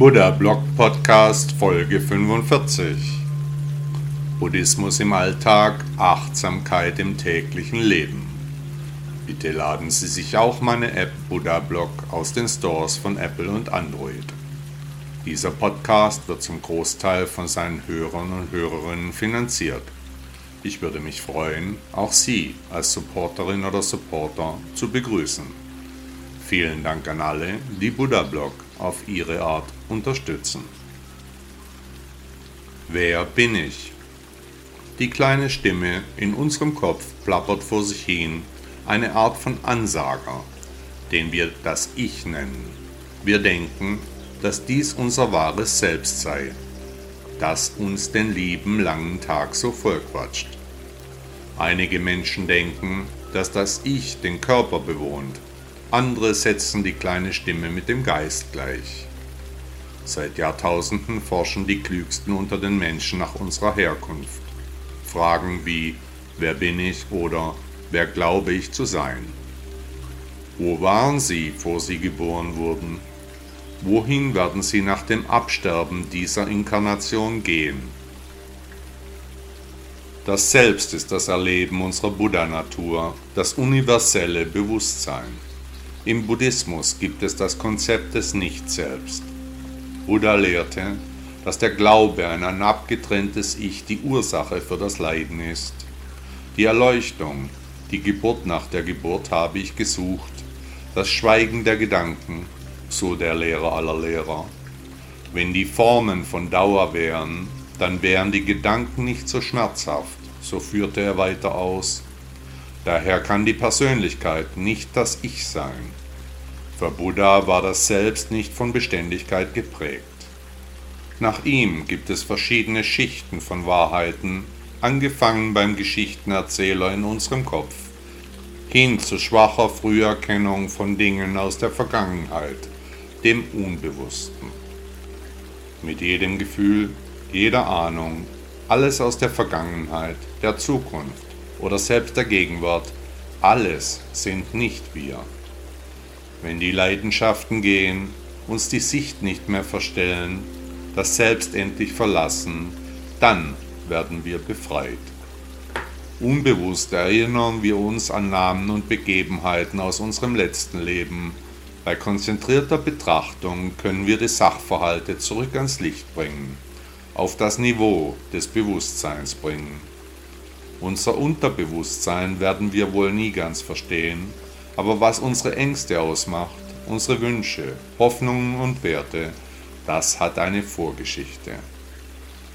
Buddha Blog Podcast Folge 45 Buddhismus im Alltag, Achtsamkeit im täglichen Leben. Bitte laden Sie sich auch meine App Buddha Blog aus den Stores von Apple und Android. Dieser Podcast wird zum Großteil von seinen Hörern und Hörerinnen finanziert. Ich würde mich freuen, auch Sie als Supporterin oder Supporter zu begrüßen. Vielen Dank an alle, die Buddha Blog auf ihre Art unterstützen. Wer bin ich? Die kleine Stimme in unserem Kopf plappert vor sich hin, eine Art von Ansager, den wir das Ich nennen. Wir denken, dass dies unser wahres Selbst sei, das uns den lieben langen Tag so vollquatscht. Einige Menschen denken, dass das Ich den Körper bewohnt, andere setzen die kleine Stimme mit dem Geist gleich. Seit Jahrtausenden forschen die Klügsten unter den Menschen nach unserer Herkunft. Fragen wie Wer bin ich oder Wer glaube ich zu sein? Wo waren sie, vor sie geboren wurden? Wohin werden sie nach dem Absterben dieser Inkarnation gehen? Das Selbst ist das Erleben unserer Buddha-Natur, das universelle Bewusstsein. Im Buddhismus gibt es das Konzept des Nicht-Selbst. Buddha lehrte, dass der Glaube an ein abgetrenntes Ich die Ursache für das Leiden ist. Die Erleuchtung, die Geburt nach der Geburt habe ich gesucht, das Schweigen der Gedanken, so der Lehrer aller Lehrer. Wenn die Formen von Dauer wären, dann wären die Gedanken nicht so schmerzhaft, so führte er weiter aus. Daher kann die Persönlichkeit nicht das Ich sein. Für Buddha war das Selbst nicht von Beständigkeit geprägt. Nach ihm gibt es verschiedene Schichten von Wahrheiten, angefangen beim Geschichtenerzähler in unserem Kopf, hin zu schwacher Früherkennung von Dingen aus der Vergangenheit, dem Unbewussten. Mit jedem Gefühl, jeder Ahnung, alles aus der Vergangenheit, der Zukunft oder selbst der Gegenwart, alles sind nicht wir. Wenn die Leidenschaften gehen, uns die Sicht nicht mehr verstellen, das Selbst endlich verlassen, dann werden wir befreit. Unbewusst erinnern wir uns an Namen und Begebenheiten aus unserem letzten Leben. Bei konzentrierter Betrachtung können wir die Sachverhalte zurück ans Licht bringen, auf das Niveau des Bewusstseins bringen. Unser Unterbewusstsein werden wir wohl nie ganz verstehen, aber was unsere Ängste ausmacht, unsere Wünsche, Hoffnungen und Werte, das hat eine Vorgeschichte.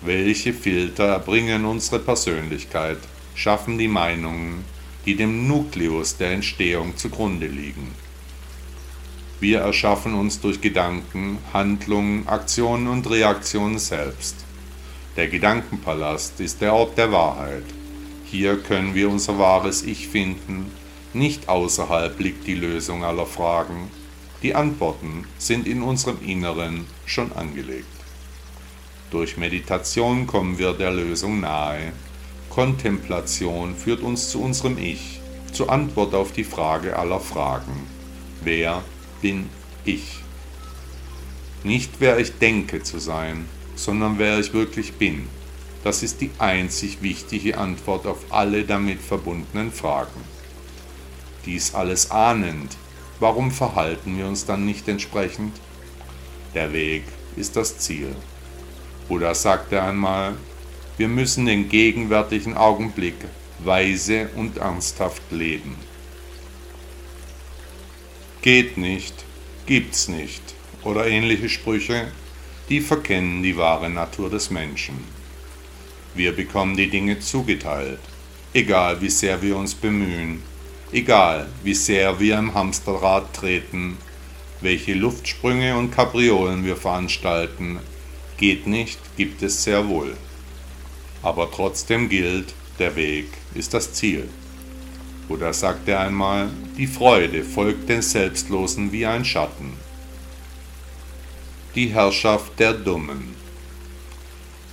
Welche Filter erbringen unsere Persönlichkeit, schaffen die Meinungen, die dem Nukleus der Entstehung zugrunde liegen. Wir erschaffen uns durch Gedanken, Handlungen, Aktionen und Reaktionen selbst. Der Gedankenpalast ist der Ort der Wahrheit. Hier können wir unser wahres Ich finden, nicht außerhalb liegt die Lösung aller Fragen. Die Antworten sind in unserem Inneren schon angelegt. Durch Meditation kommen wir der Lösung nahe. Kontemplation führt uns zu unserem Ich, zur Antwort auf die Frage aller Fragen. Wer bin ich? Nicht wer ich denke zu sein, sondern wer ich wirklich bin. Das ist die einzig wichtige Antwort auf alle damit verbundenen Fragen dies alles ahnend, warum verhalten wir uns dann nicht entsprechend? Der Weg ist das Ziel. Buddha sagte einmal, wir müssen den gegenwärtigen Augenblick weise und ernsthaft leben. Geht nicht, gibt's nicht oder ähnliche Sprüche, die verkennen die wahre Natur des Menschen. Wir bekommen die Dinge zugeteilt, egal wie sehr wir uns bemühen, Egal, wie sehr wir im Hamsterrad treten, welche Luftsprünge und Kapriolen wir veranstalten, geht nicht, gibt es sehr wohl. Aber trotzdem gilt, der Weg ist das Ziel. Buddha sagte einmal, die Freude folgt den Selbstlosen wie ein Schatten. Die Herrschaft der Dummen.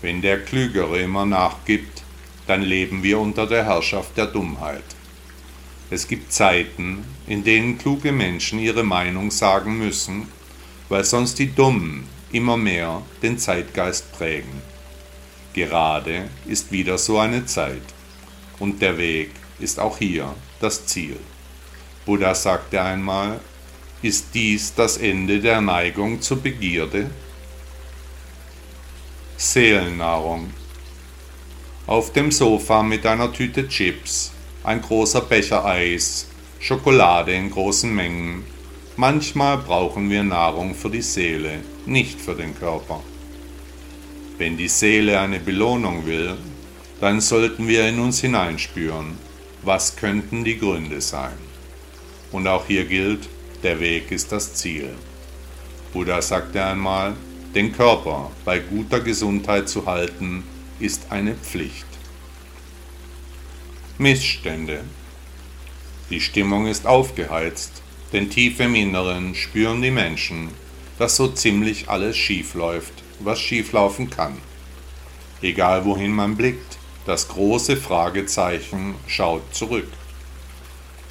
Wenn der Klügere immer nachgibt, dann leben wir unter der Herrschaft der Dummheit. Es gibt Zeiten, in denen kluge Menschen ihre Meinung sagen müssen, weil sonst die Dummen immer mehr den Zeitgeist prägen. Gerade ist wieder so eine Zeit und der Weg ist auch hier das Ziel. Buddha sagte einmal, ist dies das Ende der Neigung zur Begierde? Seelennahrung. Auf dem Sofa mit einer Tüte Chips, ein großer Becher Eis, Schokolade in großen Mengen. Manchmal brauchen wir Nahrung für die Seele, nicht für den Körper. Wenn die Seele eine Belohnung will, dann sollten wir in uns hineinspüren, was könnten die Gründe sein. Und auch hier gilt, der Weg ist das Ziel. Buddha sagte einmal, den Körper bei guter Gesundheit zu halten, ist eine Pflicht. Missstände. Die Stimmung ist aufgeheizt, denn tief im Inneren spüren die Menschen, dass so ziemlich alles schief läuft, was schieflaufen kann. Egal wohin man blickt, das große Fragezeichen schaut zurück.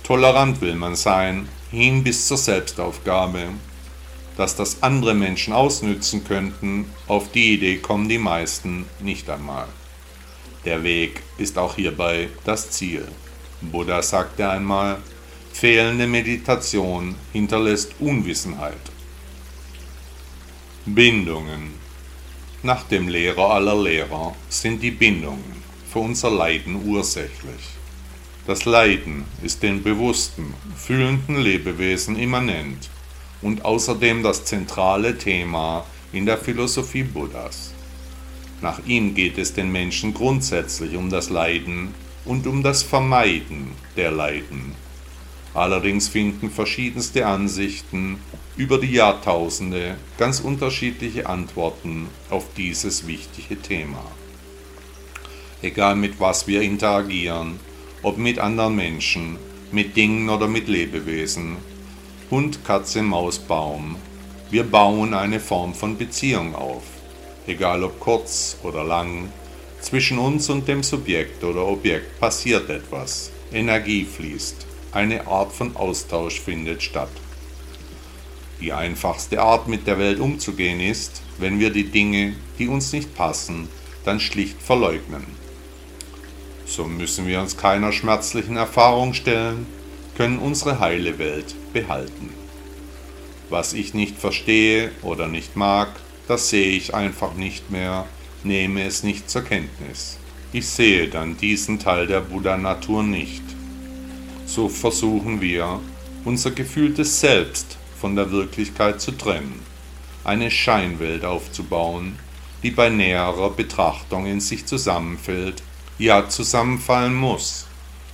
Tolerant will man sein, hin bis zur Selbstaufgabe. Dass das andere Menschen ausnützen könnten, auf die Idee kommen die meisten nicht einmal. Der Weg ist auch hierbei das Ziel. Buddha sagte einmal, fehlende Meditation hinterlässt Unwissenheit. Bindungen. Nach dem Lehrer aller Lehrer sind die Bindungen für unser Leiden ursächlich. Das Leiden ist den bewussten, fühlenden Lebewesen immanent und außerdem das zentrale Thema in der Philosophie Buddhas. Nach ihm geht es den Menschen grundsätzlich um das Leiden und um das Vermeiden der Leiden. Allerdings finden verschiedenste Ansichten über die Jahrtausende ganz unterschiedliche Antworten auf dieses wichtige Thema. Egal mit was wir interagieren, ob mit anderen Menschen, mit Dingen oder mit Lebewesen. Hund, Katze, Maus, Baum. Wir bauen eine Form von Beziehung auf, egal ob kurz oder lang. Zwischen uns und dem Subjekt oder Objekt passiert etwas, Energie fließt, eine Art von Austausch findet statt. Die einfachste Art mit der Welt umzugehen ist, wenn wir die Dinge, die uns nicht passen, dann schlicht verleugnen. So müssen wir uns keiner schmerzlichen Erfahrung stellen, können unsere heile Welt behalten. Was ich nicht verstehe oder nicht mag, das sehe ich einfach nicht mehr, nehme es nicht zur Kenntnis. Ich sehe dann diesen Teil der Buddha-Natur nicht. So versuchen wir, unser gefühltes Selbst von der Wirklichkeit zu trennen, eine Scheinwelt aufzubauen, die bei näherer Betrachtung in sich zusammenfällt ja zusammenfallen muss,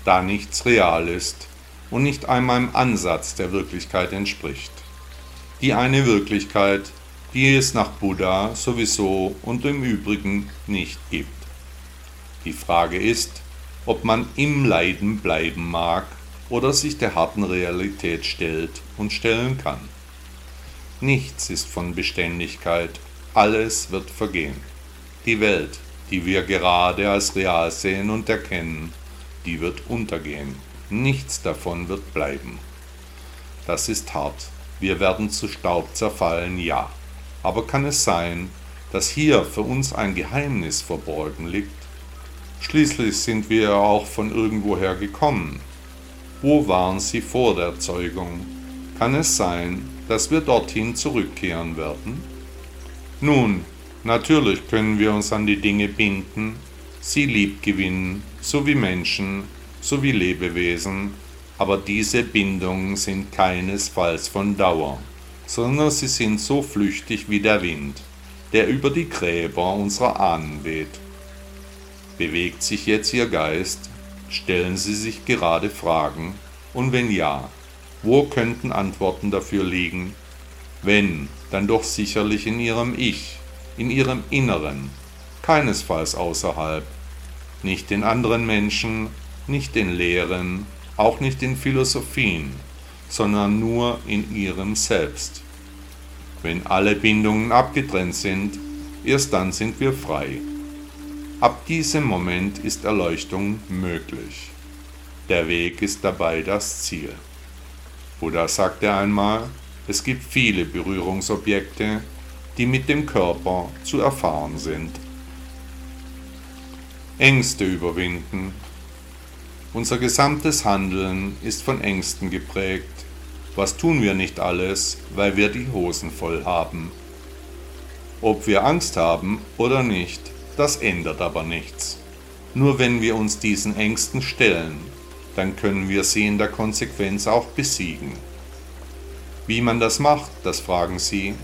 da nichts real ist und nicht einmal im Ansatz der Wirklichkeit entspricht. Die eine Wirklichkeit, die es nach Buddha sowieso und im Übrigen nicht gibt. Die Frage ist, ob man im Leiden bleiben mag oder sich der harten Realität stellt und stellen kann. Nichts ist von Beständigkeit, alles wird vergehen. Die Welt die wir gerade als real sehen und erkennen, die wird untergehen. Nichts davon wird bleiben. Das ist hart. Wir werden zu Staub zerfallen, ja. Aber kann es sein, dass hier für uns ein Geheimnis verborgen liegt? Schließlich sind wir ja auch von irgendwoher gekommen. Wo waren sie vor der Zeugung? Kann es sein, dass wir dorthin zurückkehren werden? Nun, Natürlich können wir uns an die Dinge binden, sie lieb gewinnen, so wie Menschen, so wie Lebewesen, aber diese Bindungen sind keinesfalls von Dauer, sondern sie sind so flüchtig wie der Wind, der über die Gräber unserer Ahnen weht. Bewegt sich jetzt Ihr Geist? Stellen Sie sich gerade Fragen? Und wenn ja, wo könnten Antworten dafür liegen? Wenn, dann doch sicherlich in Ihrem Ich, in ihrem Inneren, keinesfalls außerhalb, nicht in anderen Menschen, nicht in Lehren, auch nicht in Philosophien, sondern nur in ihrem Selbst. Wenn alle Bindungen abgetrennt sind, erst dann sind wir frei. Ab diesem Moment ist Erleuchtung möglich. Der Weg ist dabei das Ziel. Buddha sagte einmal, es gibt viele Berührungsobjekte, die mit dem Körper zu erfahren sind. Ängste überwinden. Unser gesamtes Handeln ist von Ängsten geprägt. Was tun wir nicht alles, weil wir die Hosen voll haben? Ob wir Angst haben oder nicht, das ändert aber nichts. Nur wenn wir uns diesen Ängsten stellen, dann können wir sie in der Konsequenz auch besiegen. Wie man das macht, das fragen Sie.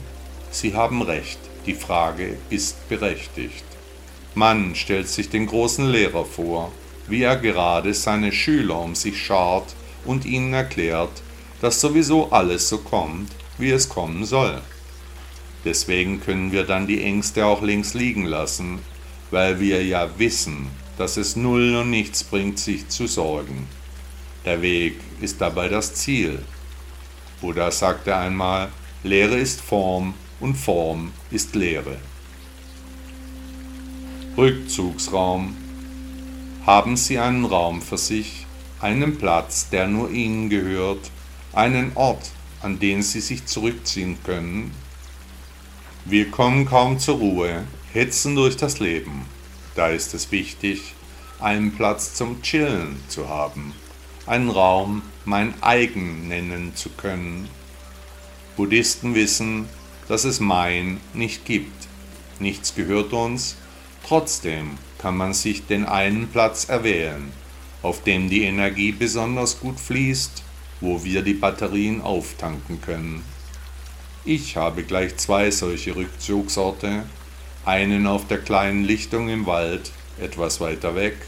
Sie haben recht, die Frage ist berechtigt. Man stellt sich den großen Lehrer vor, wie er gerade seine Schüler um sich schart und ihnen erklärt, dass sowieso alles so kommt, wie es kommen soll. Deswegen können wir dann die Ängste auch links liegen lassen, weil wir ja wissen, dass es null und nichts bringt, sich zu sorgen. Der Weg ist dabei das Ziel. Buddha sagte einmal, Lehre ist Form und Form ist Lehre. Rückzugsraum. Haben Sie einen Raum für sich, einen Platz, der nur Ihnen gehört, einen Ort, an den Sie sich zurückziehen können? Wir kommen kaum zur Ruhe, hetzen durch das Leben. Da ist es wichtig, einen Platz zum Chillen zu haben, einen Raum mein eigen nennen zu können. Buddhisten wissen, dass es mein nicht gibt. Nichts gehört uns, Trotzdem kann man sich den einen Platz erwählen, auf dem die Energie besonders gut fließt, wo wir die Batterien auftanken können. Ich habe gleich zwei solche Rückzugsorte, einen auf der kleinen Lichtung im Wald, etwas weiter weg,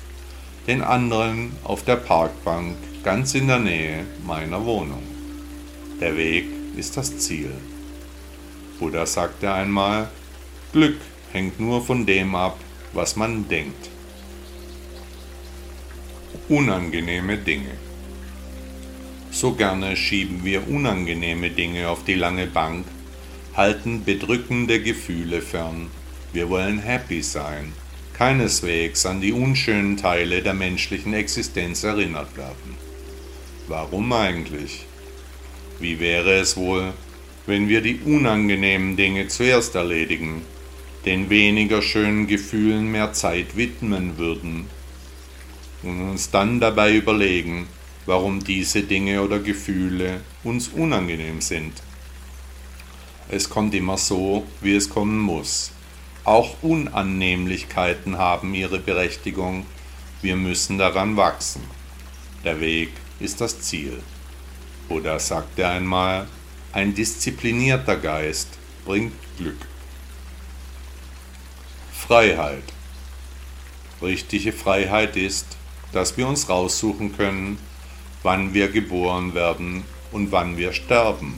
den anderen auf der Parkbank ganz in der Nähe meiner Wohnung. Der Weg ist das Ziel. Buddha sagte einmal, Glück hängt nur von dem ab, was man denkt. Unangenehme Dinge. So gerne schieben wir unangenehme Dinge auf die lange Bank, halten bedrückende Gefühle fern. Wir wollen happy sein, keineswegs an die unschönen Teile der menschlichen Existenz erinnert werden. Warum eigentlich? Wie wäre es wohl, wenn wir die unangenehmen Dinge zuerst erledigen den weniger schönen Gefühlen mehr Zeit widmen würden und uns dann dabei überlegen, warum diese Dinge oder Gefühle uns unangenehm sind. Es kommt immer so, wie es kommen muss. Auch Unannehmlichkeiten haben ihre Berechtigung. Wir müssen daran wachsen. Der Weg ist das Ziel. Buddha sagte einmal, ein disziplinierter Geist bringt Glück. Freiheit. Richtige Freiheit ist, dass wir uns raussuchen können, wann wir geboren werden und wann wir sterben.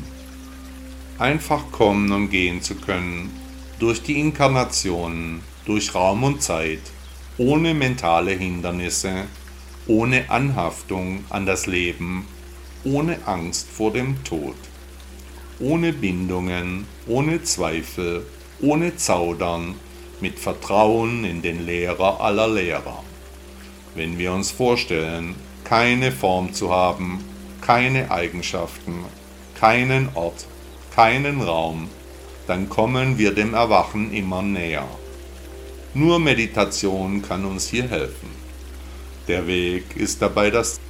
Einfach kommen und gehen zu können, durch die Inkarnationen, durch Raum und Zeit, ohne mentale Hindernisse, ohne Anhaftung an das Leben, ohne Angst vor dem Tod, ohne Bindungen, ohne Zweifel, ohne Zaudern mit Vertrauen in den Lehrer aller Lehrer. Wenn wir uns vorstellen, keine Form zu haben, keine Eigenschaften, keinen Ort, keinen Raum, dann kommen wir dem Erwachen immer näher. Nur Meditation kann uns hier helfen. Der Weg ist dabei das.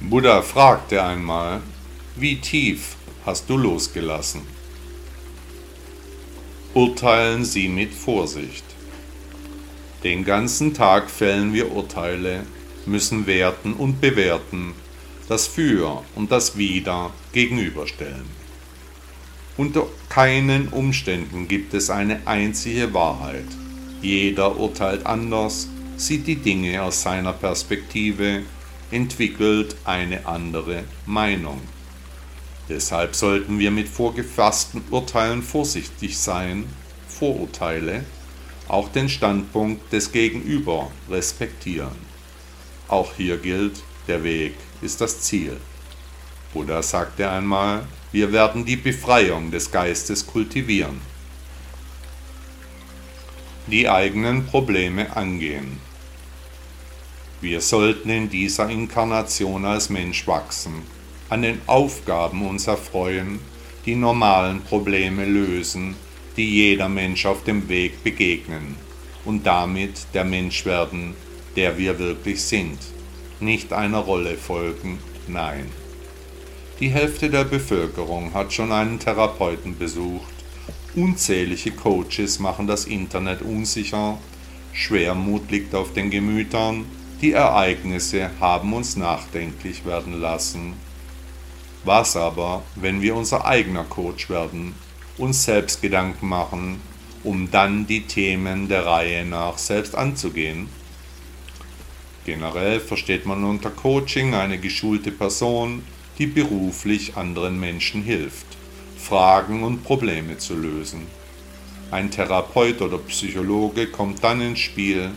Buddha fragte einmal, wie tief hast du losgelassen? Urteilen Sie mit Vorsicht. Den ganzen Tag fällen wir Urteile, müssen werten und bewerten, das Für und das Wider gegenüberstellen. Unter keinen Umständen gibt es eine einzige Wahrheit. Jeder urteilt anders, sieht die Dinge aus seiner Perspektive, entwickelt eine andere Meinung. Deshalb sollten wir mit vorgefassten Urteilen vorsichtig sein, Vorurteile, auch den Standpunkt des Gegenüber respektieren. Auch hier gilt, der Weg ist das Ziel. Buddha sagte einmal, wir werden die Befreiung des Geistes kultivieren. Die eigenen Probleme angehen. Wir sollten in dieser Inkarnation als Mensch wachsen an den Aufgaben uns erfreuen, die normalen Probleme lösen, die jeder Mensch auf dem Weg begegnen und damit der Mensch werden, der wir wirklich sind, nicht einer Rolle folgen, nein. Die Hälfte der Bevölkerung hat schon einen Therapeuten besucht, unzählige Coaches machen das Internet unsicher, Schwermut liegt auf den Gemütern, die Ereignisse haben uns nachdenklich werden lassen. Was aber, wenn wir unser eigener Coach werden, uns selbst Gedanken machen, um dann die Themen der Reihe nach selbst anzugehen? Generell versteht man unter Coaching eine geschulte Person, die beruflich anderen Menschen hilft, Fragen und Probleme zu lösen. Ein Therapeut oder Psychologe kommt dann ins Spiel,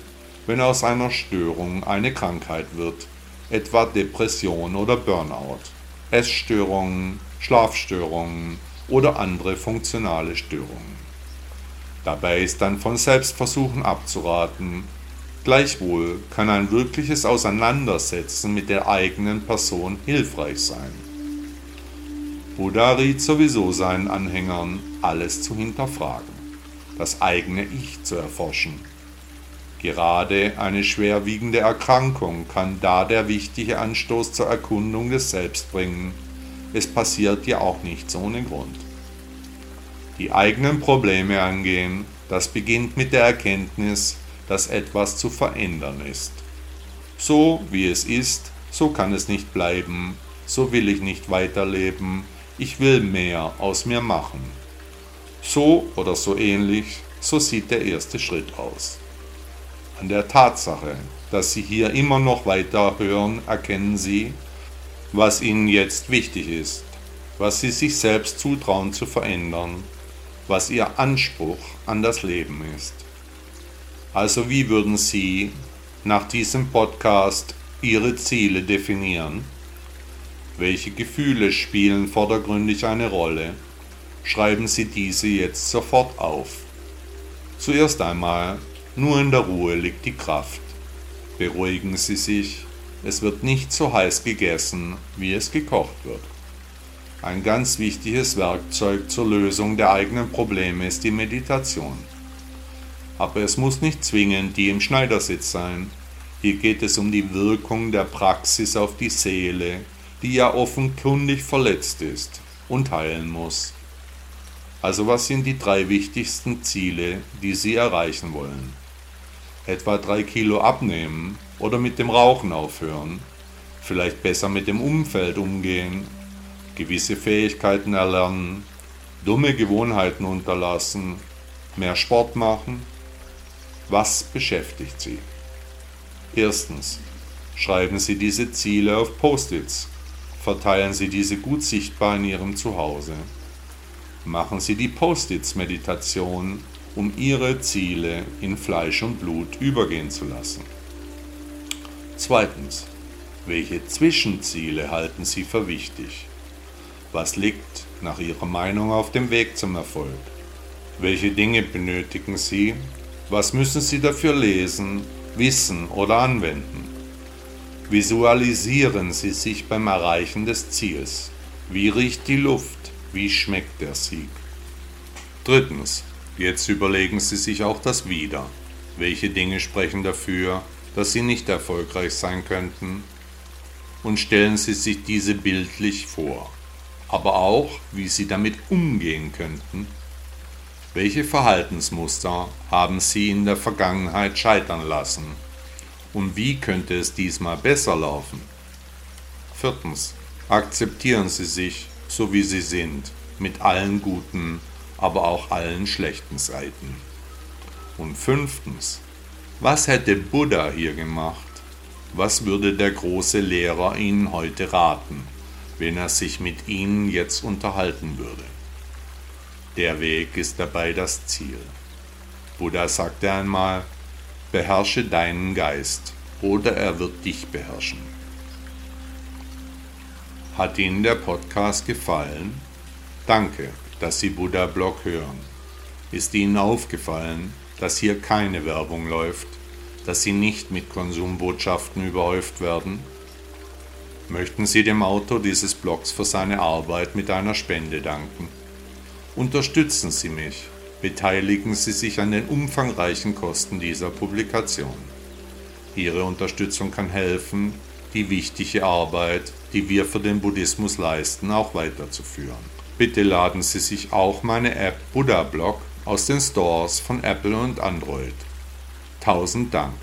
wenn aus einer Störung eine Krankheit wird, etwa Depression oder Burnout, Essstörungen, Schlafstörungen oder andere funktionale Störungen. Dabei ist dann von Selbstversuchen abzuraten, Gleichwohl kann ein wirkliches Auseinandersetzen mit der eigenen Person hilfreich sein. Buddha riet sowieso seinen Anhängern, alles zu hinterfragen, das eigene Ich zu erforschen. Gerade eine schwerwiegende Erkrankung kann da der wichtige Anstoß zur Erkundung des Selbst bringen. Es passiert ja auch nichts ohne Grund. Die eigenen Probleme angehen, das beginnt mit der Erkenntnis, dass etwas zu verändern ist. So wie es ist, so kann es nicht bleiben, so will ich nicht weiterleben, ich will mehr aus mir machen. So oder so ähnlich, so sieht der erste Schritt aus. An der Tatsache, dass Sie hier immer noch weiter hören, erkennen Sie, was Ihnen jetzt wichtig ist, was Sie sich selbst zutrauen zu verändern, was Ihr Anspruch an das Leben ist. Also wie würden Sie nach diesem Podcast Ihre Ziele definieren? Welche Gefühle spielen vordergründig eine Rolle? Schreiben Sie diese jetzt sofort auf. Zuerst einmal, nur in der Ruhe liegt die Kraft. Beruhigen Sie sich, es wird nicht so heiß gegessen, wie es gekocht wird. Ein ganz wichtiges Werkzeug zur Lösung der eigenen Probleme ist die Meditation aber es muss nicht zwingend die im Schneidersitz sein. Hier geht es um die Wirkung der Praxis auf die Seele, die ja offenkundig verletzt ist und heilen muss. Also was sind die drei wichtigsten Ziele, die Sie erreichen wollen? Etwa drei Kilo abnehmen oder mit dem Rauchen aufhören, vielleicht besser mit dem Umfeld umgehen, gewisse Fähigkeiten erlernen, dumme Gewohnheiten unterlassen, mehr Sport machen, was beschäftigt Sie? Erstens. Schreiben Sie diese Ziele auf Post-its. Verteilen Sie diese gut sichtbar in Ihrem Zuhause. Machen Sie die Post-its-Meditation, um Ihre Ziele in Fleisch und Blut übergehen zu lassen. Zweitens. Welche Zwischenziele halten Sie für wichtig? Was liegt nach Ihrer Meinung auf dem Weg zum Erfolg? Welche Dinge benötigen Sie, was müssen Sie dafür lesen, wissen oder anwenden? Visualisieren Sie sich beim Erreichen des Ziels. Wie riecht die Luft? Wie schmeckt der Sieg? Drittens. Jetzt überlegen Sie sich auch das Wieder. Welche Dinge sprechen dafür, dass Sie nicht erfolgreich sein könnten? Und stellen Sie sich diese bildlich vor. Aber auch, wie Sie damit umgehen könnten, welche Verhaltensmuster haben Sie in der Vergangenheit scheitern lassen? Und wie könnte es diesmal besser laufen? Viertens. Akzeptieren Sie sich, so wie Sie sind, mit allen guten, aber auch allen schlechten Seiten. Und fünftens. Was hätte Buddha hier gemacht? Was würde der große Lehrer Ihnen heute raten, wenn er sich mit Ihnen jetzt unterhalten würde? Der Weg ist dabei das Ziel. Buddha sagte einmal, beherrsche deinen Geist oder er wird dich beherrschen. Hat Ihnen der Podcast gefallen? Danke, dass Sie Buddha Blog hören. Ist Ihnen aufgefallen, dass hier keine Werbung läuft, dass Sie nicht mit Konsumbotschaften überhäuft werden? Möchten Sie dem Autor dieses Blogs für seine Arbeit mit einer Spende danken? Unterstützen Sie mich. beteiligen Sie sich an den umfangreichen Kosten dieser Publikation. Ihre Unterstützung kann helfen, die wichtige Arbeit, die wir für den Buddhismus leisten, auch weiterzuführen. Bitte laden Sie sich auch meine App Buddha Blog aus den Stores von Apple und Android. Tausend Dank.